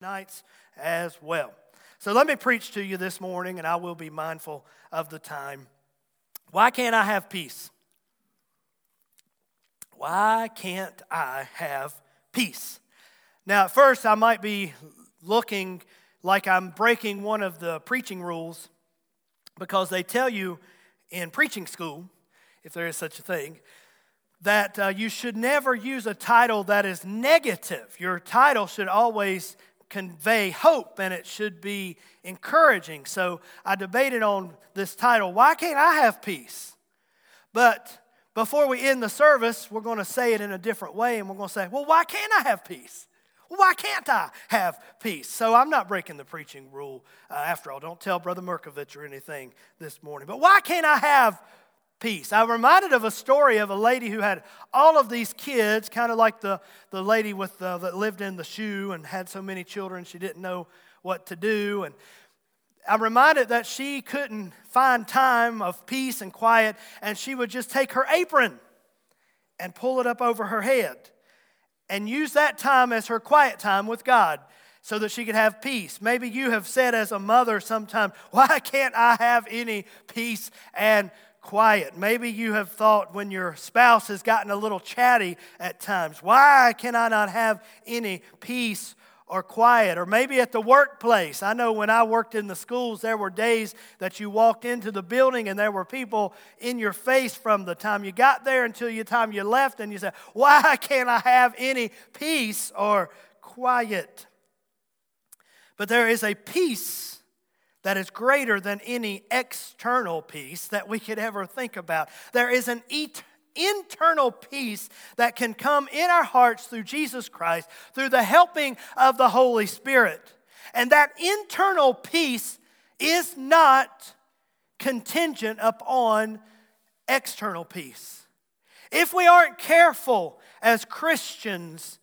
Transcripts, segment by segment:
nights as well. So let me preach to you this morning, and I will be mindful of the time. Why can't I have peace? Why can't I have peace? Now, at first, I might be looking like I'm breaking one of the preaching rules because they tell you in preaching school, if there is such a thing, that uh, you should never use a title that is negative. Your title should always convey hope and it should be encouraging. So I debated on this title why can't I have peace? But before we end the service, we're going to say it in a different way and we're going to say, well, why can't I have peace? why can't I have peace? So I'm not breaking the preaching rule uh, after all. Don't tell Brother Merkovich or anything this morning. But why can't I have peace. I'm reminded of a story of a lady who had all of these kids, kind of like the, the lady with the, that lived in the shoe and had so many children she didn't know what to do. And I'm reminded that she couldn't find time of peace and quiet, and she would just take her apron and pull it up over her head and use that time as her quiet time with God so that she could have peace. Maybe you have said as a mother sometime, Why can't I have any peace and quiet. Maybe you have thought when your spouse has gotten a little chatty at times, why can I not have any peace or quiet? Or maybe at the workplace. I know when I worked in the schools, there were days that you walked into the building and there were people in your face from the time you got there until the time you left, and you said, Why can't I have any peace or quiet? But there is a peace that is greater than any external peace that we could ever think about. There is an et- internal peace that can come in our hearts through Jesus Christ, through the helping of the Holy Spirit. And that internal peace is not contingent upon external peace. If we aren't careful as Christians,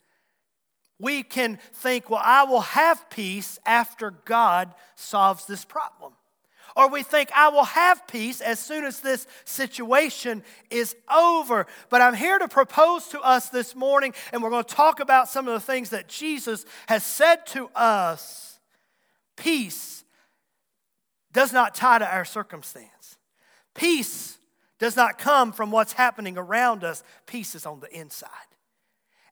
we can think, well, I will have peace after God solves this problem. Or we think, I will have peace as soon as this situation is over. But I'm here to propose to us this morning, and we're going to talk about some of the things that Jesus has said to us. Peace does not tie to our circumstance, peace does not come from what's happening around us, peace is on the inside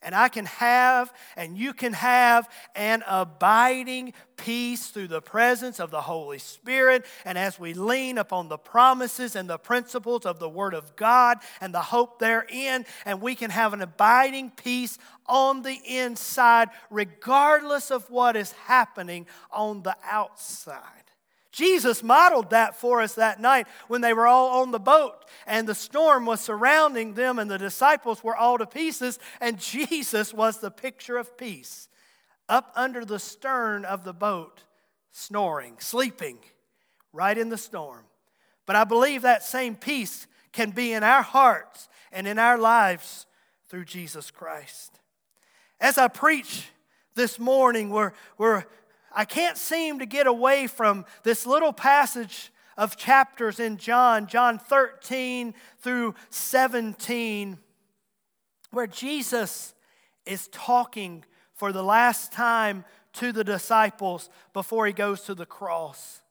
and I can have, and you can have an abiding peace through the presence of the Holy Spirit. And as we lean upon the promises and the principles of the Word of God and the hope therein, and we can have an abiding peace on the inside, regardless of what is happening on the outside. Jesus modeled that for us that night when they were all on the boat and the storm was surrounding them and the disciples were all to pieces, and Jesus was the picture of peace up under the stern of the boat, snoring, sleeping right in the storm. But I believe that same peace can be in our hearts and in our lives through Jesus Christ. As I preach this morning, we're, we're I can't seem to get away from this little passage of chapters in John, John 13 through 17, where Jesus is talking for the last time to the disciples before he goes to the cross.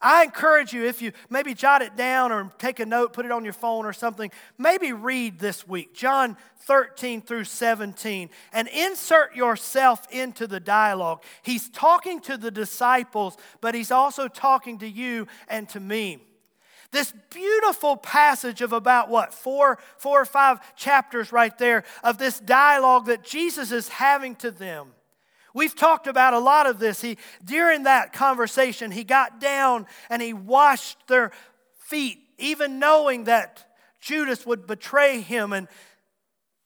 I encourage you, if you maybe jot it down or take a note, put it on your phone or something, maybe read this week, John 13 through 17, and insert yourself into the dialogue. He's talking to the disciples, but he's also talking to you and to me. This beautiful passage of about what, four, four or five chapters right there of this dialogue that Jesus is having to them. We've talked about a lot of this. He, during that conversation, he got down and he washed their feet, even knowing that Judas would betray him and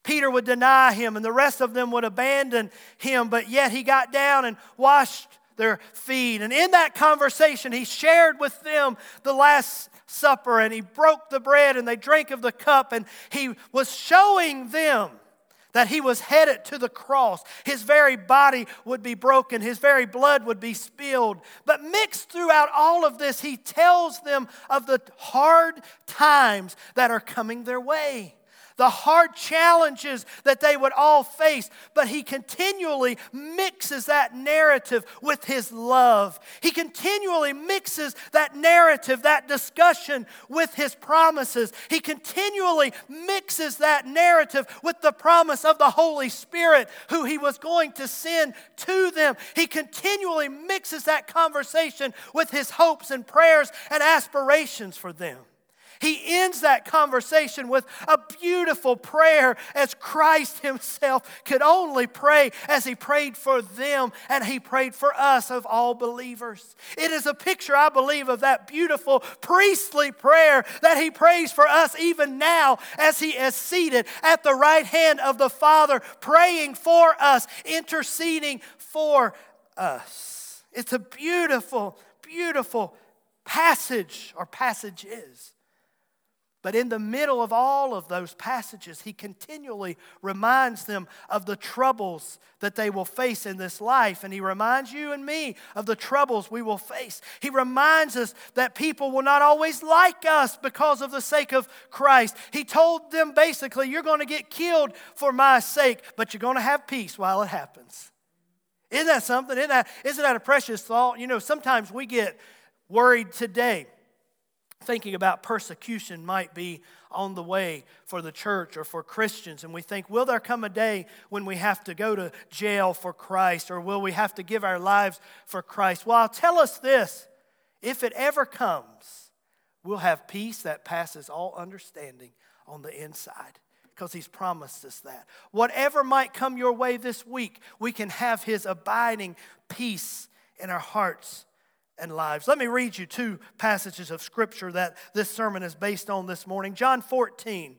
Peter would deny him and the rest of them would abandon him. But yet he got down and washed their feet. And in that conversation, he shared with them the Last Supper and he broke the bread and they drank of the cup and he was showing them that he was headed to the cross. His very body would be broken, his very blood would be spilled. But mixed throughout all of this, he tells them of the hard times that are coming their way. The hard challenges that they would all face, but he continually mixes that narrative with his love. He continually mixes that narrative, that discussion with his promises. He continually mixes that narrative with the promise of the Holy Spirit, who he was going to send to them. He continually mixes that conversation with his hopes and prayers and aspirations for them. He ends that conversation with a beautiful prayer as Christ Himself could only pray as He prayed for them and He prayed for us of all believers. It is a picture, I believe, of that beautiful priestly prayer that He prays for us even now as He is seated at the right hand of the Father, praying for us, interceding for us. It's a beautiful, beautiful passage or passages. But in the middle of all of those passages, he continually reminds them of the troubles that they will face in this life. And he reminds you and me of the troubles we will face. He reminds us that people will not always like us because of the sake of Christ. He told them basically, You're going to get killed for my sake, but you're going to have peace while it happens. Isn't that something? Isn't that, isn't that a precious thought? You know, sometimes we get worried today thinking about persecution might be on the way for the church or for Christians, and we think, will there come a day when we have to go to jail for Christ or will we have to give our lives for Christ? Well, I'll tell us this if it ever comes, we'll have peace that passes all understanding on the inside because he's promised us that. Whatever might come your way this week, we can have his abiding peace in our hearts and lives. Let me read you two passages of scripture that this sermon is based on this morning. John 14,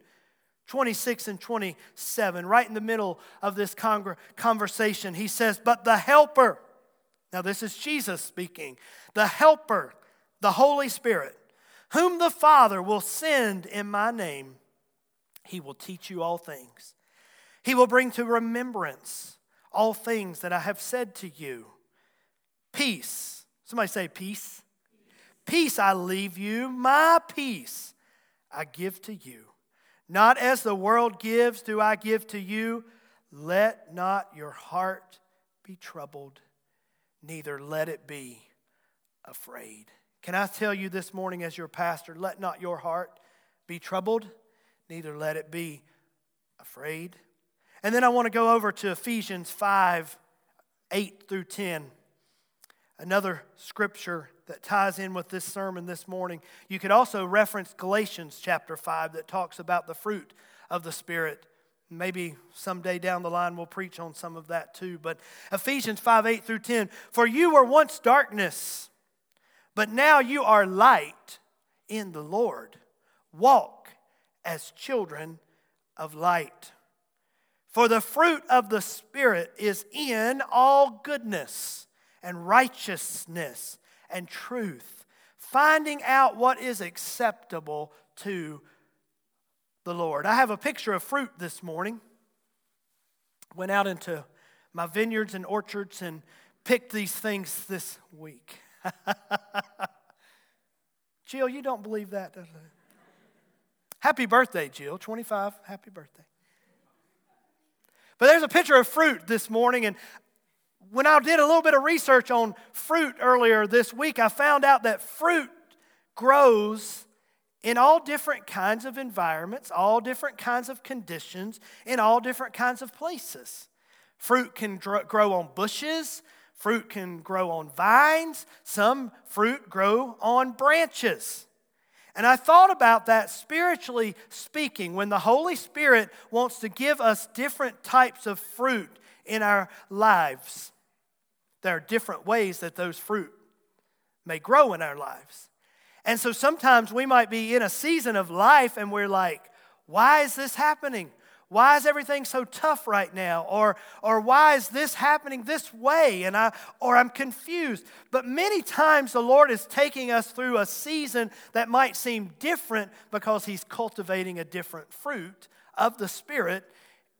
26 and 27, right in the middle of this conversation, he says, But the Helper, now this is Jesus speaking, the Helper, the Holy Spirit, whom the Father will send in my name, he will teach you all things. He will bring to remembrance all things that I have said to you. Peace Somebody say, Peace. Peace I leave you, my peace I give to you. Not as the world gives, do I give to you. Let not your heart be troubled, neither let it be afraid. Can I tell you this morning, as your pastor, let not your heart be troubled, neither let it be afraid. And then I want to go over to Ephesians 5 8 through 10. Another scripture that ties in with this sermon this morning. You could also reference Galatians chapter 5 that talks about the fruit of the Spirit. Maybe someday down the line we'll preach on some of that too. But Ephesians 5 8 through 10 For you were once darkness, but now you are light in the Lord. Walk as children of light. For the fruit of the Spirit is in all goodness and righteousness and truth, finding out what is acceptable to the Lord. I have a picture of fruit this morning. Went out into my vineyards and orchards and picked these things this week. Jill, you don't believe that, it? Happy birthday, Jill. 25. Happy birthday. But there's a picture of fruit this morning, and when I did a little bit of research on fruit earlier this week, I found out that fruit grows in all different kinds of environments, all different kinds of conditions, in all different kinds of places. Fruit can grow on bushes, fruit can grow on vines, some fruit grow on branches. And I thought about that spiritually speaking, when the Holy Spirit wants to give us different types of fruit in our lives. There are different ways that those fruit may grow in our lives. And so sometimes we might be in a season of life and we're like, why is this happening? Why is everything so tough right now? Or, or why is this happening this way? And I, or I'm confused. But many times the Lord is taking us through a season that might seem different because He's cultivating a different fruit of the Spirit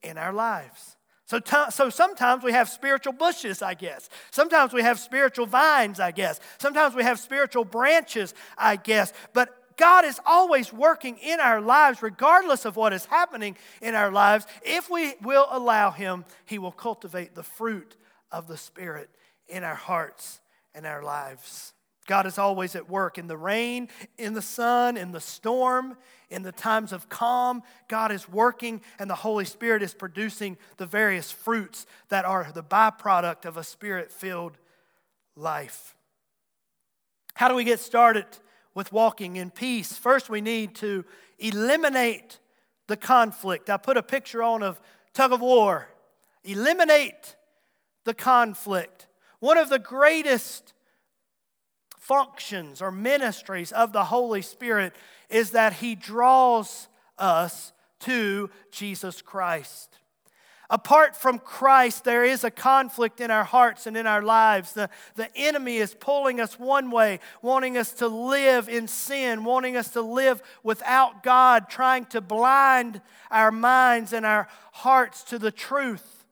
in our lives. So, t- so sometimes we have spiritual bushes, I guess. Sometimes we have spiritual vines, I guess. Sometimes we have spiritual branches, I guess. But But God is always working in our lives, regardless of what is happening in our lives. If we will allow Him, He will cultivate the fruit of the Spirit in our hearts and our lives. God is always at work in the rain, in the sun, in the storm, in the times of calm. God is working, and the Holy Spirit is producing the various fruits that are the byproduct of a spirit filled life. How do we get started with walking in peace? First, we need to eliminate the conflict. I put a picture on of tug of war. Eliminate the conflict. One of the greatest functions or ministries of the Holy Spirit is that He draws us to Jesus Christ. Apart from Christ, there is a conflict in our hearts and in our lives. The, the enemy is pulling us one way, wanting us to live in sin, wanting us to live without God, trying to blind our minds and our hearts to the truth.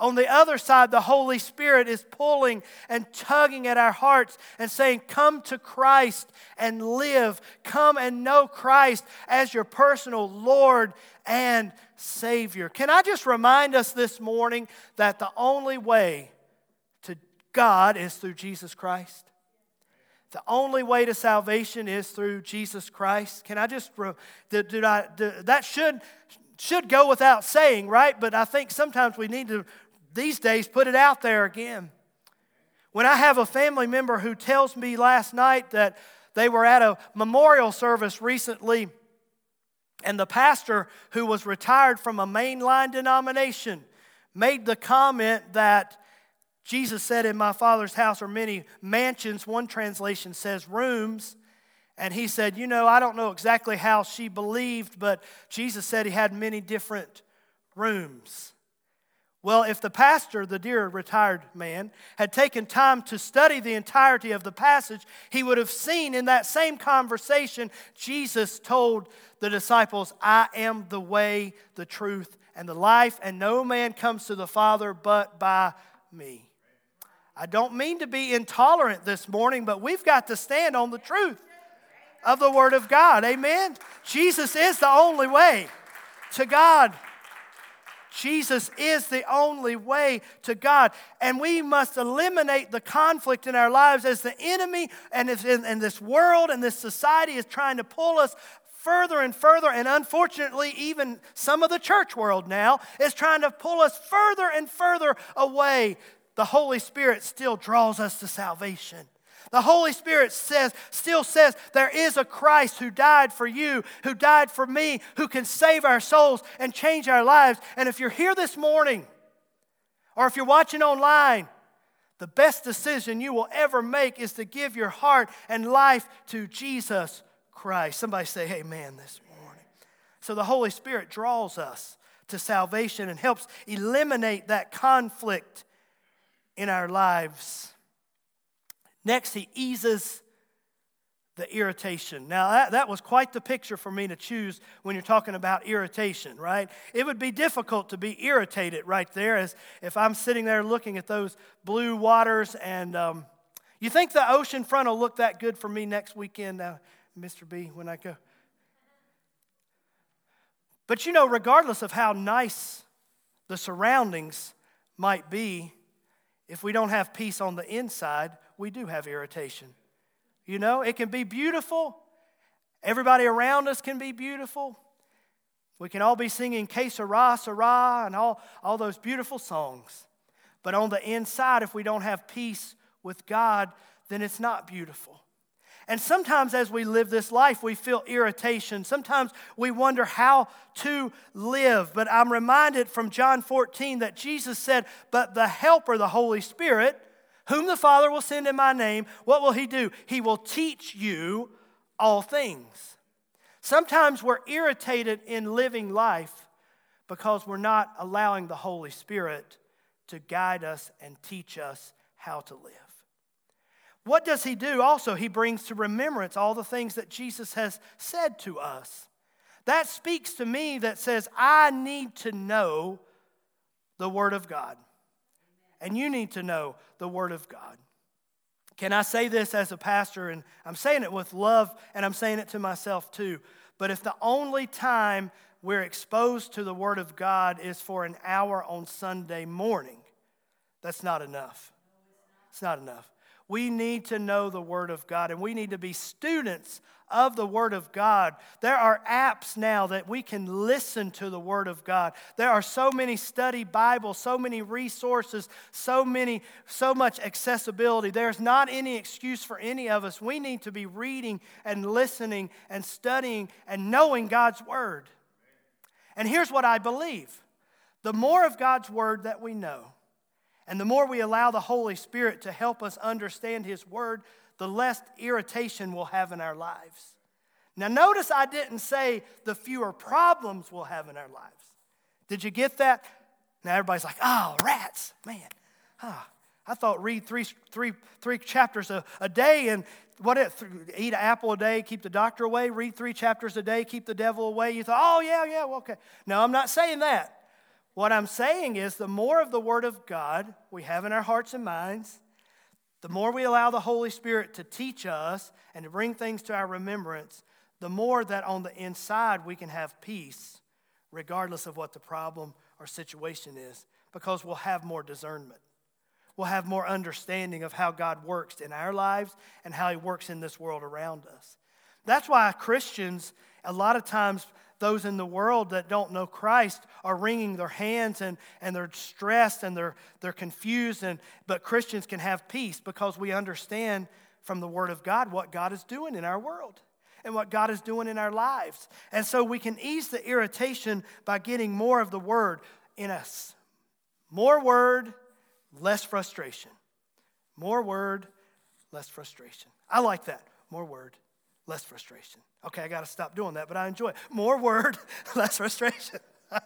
On the other side, the Holy Spirit is pulling and tugging at our hearts and saying, Come to Christ and live. Come and know Christ as your personal Lord and Savior. Can I just remind us this morning that the only way to God is through Jesus Christ? The only way to salvation is through Jesus Christ. Can I just, did, did I, did, that should, should go without saying, right? But I think sometimes we need to these days put it out there again. When I have a family member who tells me last night that they were at a memorial service recently, and the pastor who was retired from a mainline denomination made the comment that Jesus said, In my Father's house are many mansions. One translation says rooms. And he said, You know, I don't know exactly how she believed, but Jesus said he had many different rooms. Well, if the pastor, the dear retired man, had taken time to study the entirety of the passage, he would have seen in that same conversation, Jesus told the disciples, I am the way, the truth, and the life, and no man comes to the Father but by me. I don't mean to be intolerant this morning, but we've got to stand on the truth of the Word of God. Amen? Jesus is the only way to God. Jesus is the only way to God. And we must eliminate the conflict in our lives as the enemy and, in, this world and this society is trying to pull us further and further. And unfortunately, even some of the church world now is trying to pull us further and further away. The Holy Spirit still draws us to salvation. The Holy Spirit says, still says, there is a Christ who died for you, who died for me, who can save our souls and change our lives. And if you're here this morning, or if you're watching online, the best decision you will ever make is to give your heart and life to Jesus Christ. Somebody say, Amen this morning. So the Holy Spirit draws us to salvation and helps eliminate that conflict in our lives. Next, he eases the irritation. Now, that, that was quite the picture for me to choose when you're talking about irritation, right? It would be difficult to be irritated right there as if I'm sitting there looking at those blue waters and um, you think the ocean front will look that good for me next weekend, uh, Mr. B, when I go? But you know, regardless of how nice the surroundings might be, if we don't have peace on the inside, we do have irritation. You know, it can be beautiful. Everybody around us can be beautiful. We can all be singing Que Sera, Sera, and all, all those beautiful songs. But on the inside, if we don't have peace with God, then it's not beautiful. And sometimes as we live this life, we feel irritation. Sometimes we wonder how to live. But I'm reminded from John 14 that Jesus said, But the Helper, the Holy Spirit, whom the Father will send in my name, what will he do? He will teach you all things. Sometimes we're irritated in living life because we're not allowing the Holy Spirit to guide us and teach us how to live. What does he do? Also, he brings to remembrance all the things that Jesus has said to us. That speaks to me that says, I need to know the Word of God and you need to know the Word of God. Can I say this as a pastor? And I'm saying it with love and I'm saying it to myself too. But if the only time we're exposed to the Word of God is for an hour on Sunday morning, that's not enough. It's not enough. We need to know the Word of God and we need to be students of the Word of God. There are apps now that we can listen to the Word of God. There are so many study Bibles, so many resources, so many, so much accessibility. There's not any excuse for any of us. We need to be reading and listening and studying and knowing God's Word. And here's what I believe the more of God's Word that we know, and the more we allow the Holy Spirit to help us understand His Word, the less irritation we'll have in our lives. Now, notice I didn't say the fewer problems we'll have in our lives. Did you get that? Now, everybody's like, oh, rats, man. Ah, I thought read three, three, three chapters a, a day and what it, eat an apple a day, keep the doctor away, read three chapters a day, keep the devil away. You thought, oh, yeah, yeah, well, okay. No, I'm not saying that. What I'm saying is the more of the Word of God we have in our hearts and minds, the more we allow the Holy Spirit to teach us and to bring things to our remembrance, the more that on the inside we can have peace, regardless of what the problem or situation is, because we'll have more discernment. We'll have more understanding of how God works in our lives and how He works in this world around us. That's why Christians, a lot of times, those in the world that don't know Christ are wringing their hands and, and they're stressed and they're, they're confused. And, but Christians can have peace because we understand from the Word of God what God is doing in our world and what God is doing in our lives. And so we can ease the irritation by getting more of the Word in us. More Word, less frustration. More Word, less frustration. I like that. More Word, less frustration. Okay, I got to stop doing that, but I enjoy it. More word, less frustration.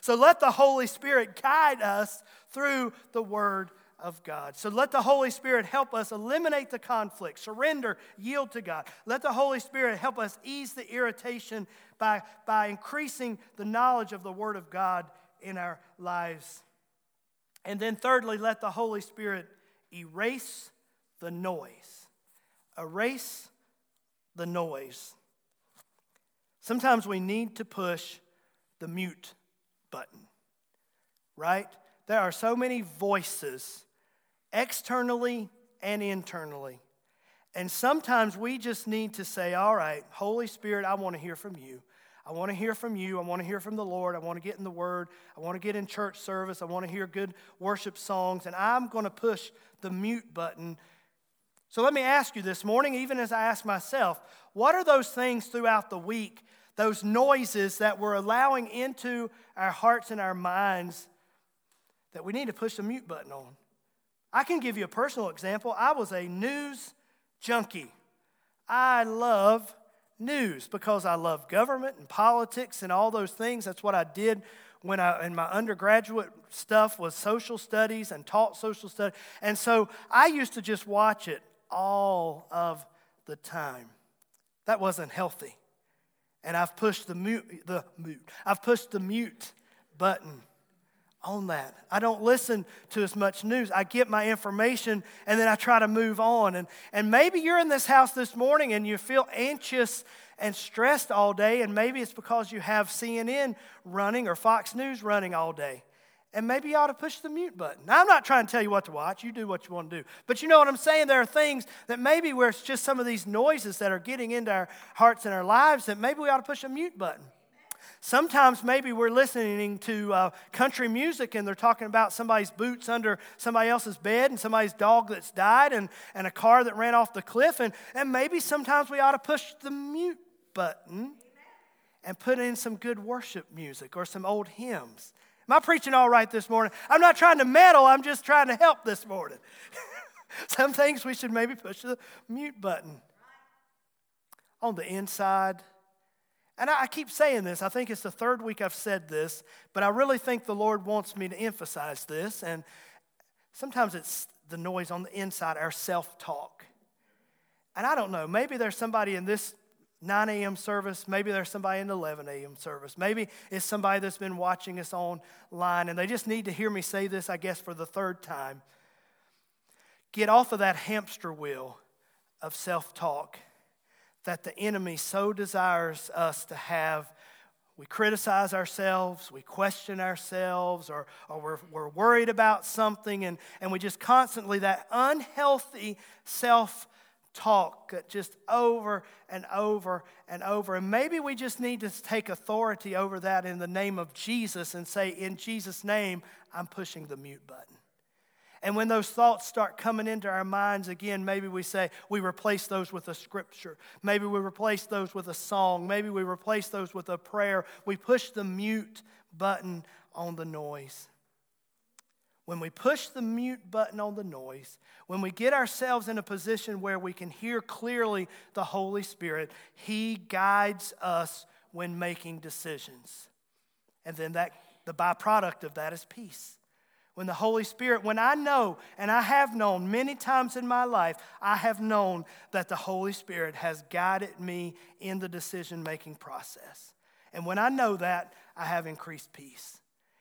so let the Holy Spirit guide us through the Word of God. So let the Holy Spirit help us eliminate the conflict, surrender, yield to God. Let the Holy Spirit help us ease the irritation by, by increasing the knowledge of the Word of God in our lives. And then, thirdly, let the Holy Spirit erase the noise. Erase the noise. Sometimes we need to push the mute button, right? There are so many voices, externally and internally. And sometimes we just need to say, All right, Holy Spirit, I want to hear from you. I want to hear from you. I want to hear from the Lord. I want to get in the Word. I want to get in church service. I want to hear good worship songs. And I'm going to push the mute button so let me ask you this morning, even as I ask myself, what are those things throughout the week, those noises that we're allowing into our hearts and our minds that we need to push the mute button on? I can give you a personal example. I was a news junkie. I love news because I love government and politics and all those things. That's what I did when I in my undergraduate stuff was social studies and taught social studies. And so I used to just watch it all of the time. That wasn't healthy. And I've pushed the mute, the mute. I've pushed the mute button on that. I don't listen to as much news. I get my information and then I try to move on. And, and maybe you're in this house this morning and you feel anxious and stressed all day, and maybe it's because you have CNN running or Fox News running all day and maybe you ought to push the mute button. Now, I'm not trying to tell you what to watch. You do what you want to do. But you know what I'm saying? There are things that maybe where it's just some of these noises that are getting into our hearts and our lives that maybe we ought to push a mute button. Sometimes maybe we're listening to uh, country music and they're talking about somebody's boots under somebody else's bed and somebody's dog that's died and, and a car that ran off the cliff. And, and maybe sometimes we ought to push the mute button and put in some good worship music or some old hymns. Am I preaching all right this morning? I'm not trying to meddle, I'm just trying to help this morning. Some things we should maybe push the mute button on the inside. And I, keep saying this. I think it's the third week I've said this, but I really think the Lord wants me to emphasize this. And sometimes it's the noise on the inside, our self talk. And I don't know, maybe there's somebody in this 9 a.m. service. Maybe there's somebody in the 11 a.m. service. Maybe it's somebody that's been watching us online and they just need to hear me say this, I guess, for the third time. get off of that hamster wheel of self talk that the enemy so desires us to have. We criticize ourselves, we question ourselves, or, or we're, we're worried about something, and, and we just constantly, that unhealthy self talk just over and over and over. And maybe we just need to take authority over that in the name of Jesus and say, In Jesus' name, I'm pushing the mute button. And when those thoughts start coming into our minds again, maybe we say we replace those with a scripture. Maybe we replace those with a song. Maybe we replace those with a prayer. We push the mute button on the noise. When we push the mute button on the noise, when we get ourselves in a position where we can hear clearly the Holy Spirit, He guides us when making decisions. And then that the byproduct of that is peace when the Holy Spirit, when I know, and I have known many times in my life, I have known that the Holy Spirit has guided me in the decision making process. And when I know that, I have increased peace.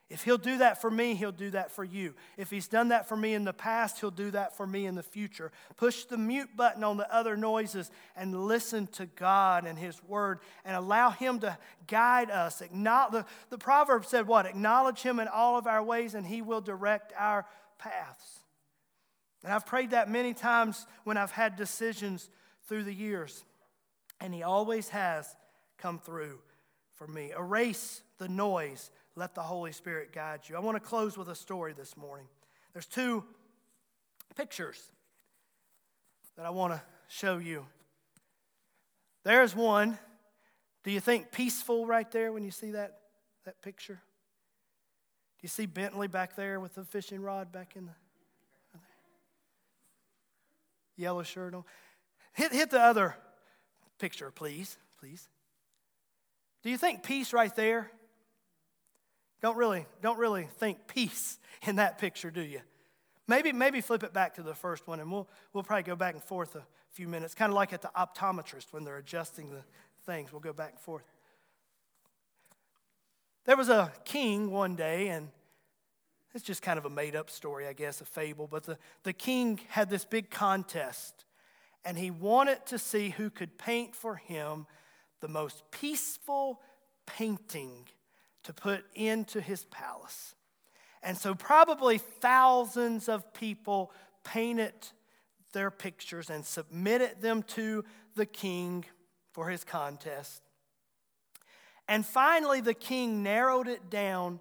If he'll do that for me, he'll do that for you. If he's done that for me in the past, he'll do that for me in the future. Push the mute button on the other noises and listen to God and his word and allow him to guide us. The, the proverb said what? Acknowledge him in all of our ways and he will direct our paths. And I've prayed that many times when I've had decisions through the years. And he always has come through for me. Erase the noise let the Holy Spirit guide you. I want to close with a story this morning. There's two pictures that I want to show you. There's one. Do you think peaceful right there when you see that, that picture? Do you see Bentley back there with the fishing rod back in the yellow shirt on? Hit, hit the other picture, please. Please. Do you think peace right there? Don't really, don't really think peace in that picture, do you? Maybe, maybe flip it back to the first one, and we'll, we'll probably go back and forth a few minutes, kind of like at the optometrist when they're adjusting the things. We'll go back and forth. There was a king one day, and it's just kind of a made up story, I guess, a fable, but the, the king had this big contest, and he wanted to see who could paint for him the most peaceful painting to put into his palace. And so, probably thousands of people painted their pictures and submitted them to the king for his contest. And finally, the king narrowed it down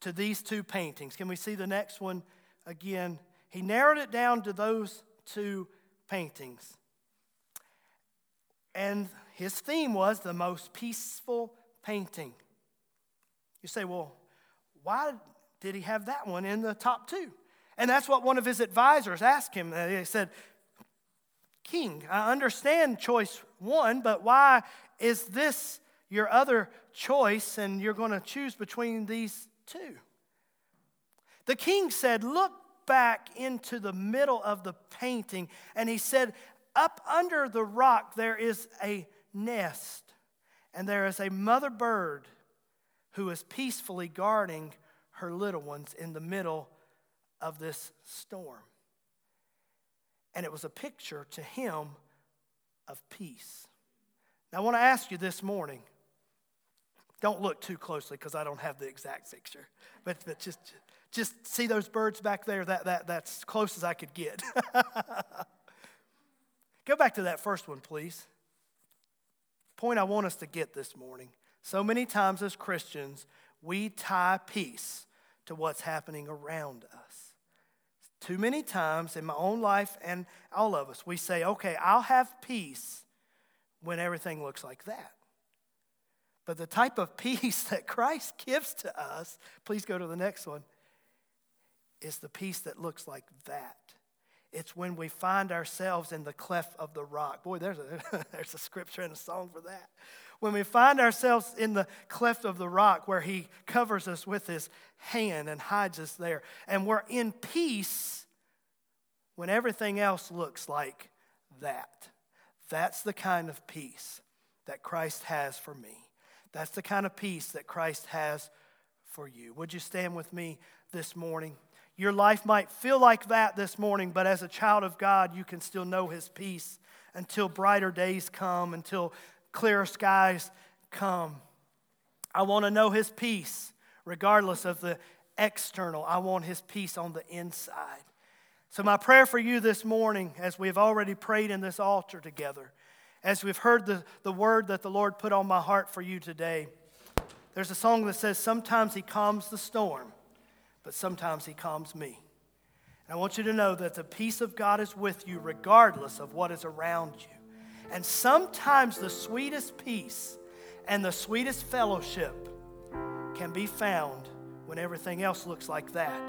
to these two paintings. Can we see the next one again? He narrowed it down to those two paintings. And his theme was the most peaceful painting. You say, well, why did he have that one in the top two? And that's what one of his advisors asked him. Uh, they said, King, I understand choice one, but why is this your other choice and you're going to choose between these two? The king said, Look back into the middle of the painting, and he said, Up under the rock there is a nest, and there is a mother bird who is peacefully guarding her little ones in the middle of this storm. And it was a picture to him of peace. Now, I want to ask you this morning. Don't look too closely because I don't have the exact picture, but, but just, just see those birds back there. That, that, that's close as I could get. Go back to that first one, please. Point I want us to get this morning so many times as Christians, we tie peace to what's happening around us. Too many times in my own life and all of us, we say, okay, I'll have peace when everything looks like that. But the type of peace that Christ gives to us, please go to the next one, is the peace that looks like that. It's when we find ourselves in the cleft of the rock. Boy, there's a, there's a scripture and a song for that when we find ourselves in the cleft of the rock where He covers us with His hand and hides us there, and we're in peace when everything else looks like that. That's the kind of peace that Christ has for me. That's the kind of peace that Christ has for you. Would you stand with me this morning? Your life might feel like that this morning, but as a child of God, you can still know His peace until brighter days come, until clearer skies come. I want to know His peace regardless of the external. I want His peace on the inside. So, my prayer for you this morning, as we have already prayed in this altar together, as we've heard the, the word that the Lord put on my heart for you today, there's a song that says, Sometimes He calms the storm, but sometimes He calms me. And I want you to know that the peace of God is with you regardless of what is around you. And sometimes the sweetest peace and the sweetest fellowship can be found when everything else looks like that.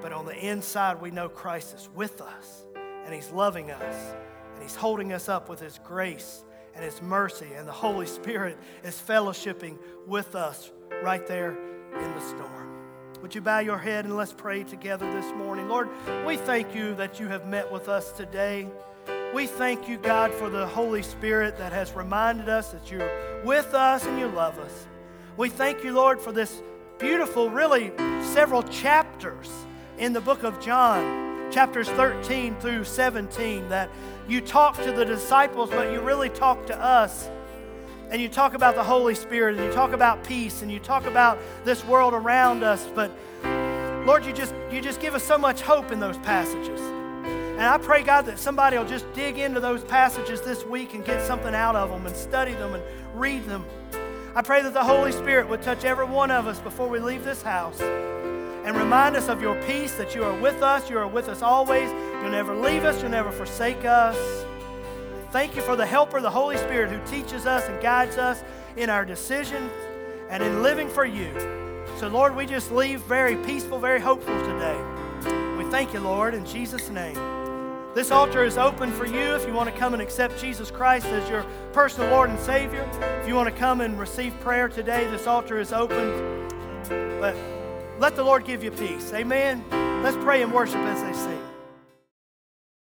But on the inside, we know Christ is with us and He's loving us and He's holding us up with His grace and His mercy, and the Holy Spirit is fellowshipping with us right there in the storm. Would you bow your head and let's pray together this morning? Lord, we thank you that you have met with us today. We thank you, God, for the Holy Spirit that has reminded us that you're with us and you love us. We thank you, Lord, for this beautiful, really several chapters in the book of John, chapters 13 through 17, that you talk to the disciples, but you really talk to us. And you talk about the Holy Spirit, and you talk about peace, and you talk about this world around us. But Lord, you just you just give us so much hope in those passages. And I pray, God, that somebody will just dig into those passages this week and get something out of them and study them and read them. I pray that the Holy Spirit would touch every one of us before we leave this house and remind us of your peace, that you are with us, you are with us always. You'll never leave us, you'll never forsake us. Thank you for the helper, the Holy Spirit, who teaches us and guides us in our decisions and in living for you. So, Lord, we just leave very peaceful, very hopeful today. We thank you, Lord, in Jesus' name. This altar is open for you if you want to come and accept Jesus Christ as your personal Lord and Savior. If you want to come and receive prayer today, this altar is open. But let the Lord give you peace. Amen. Let's pray and worship as they sing.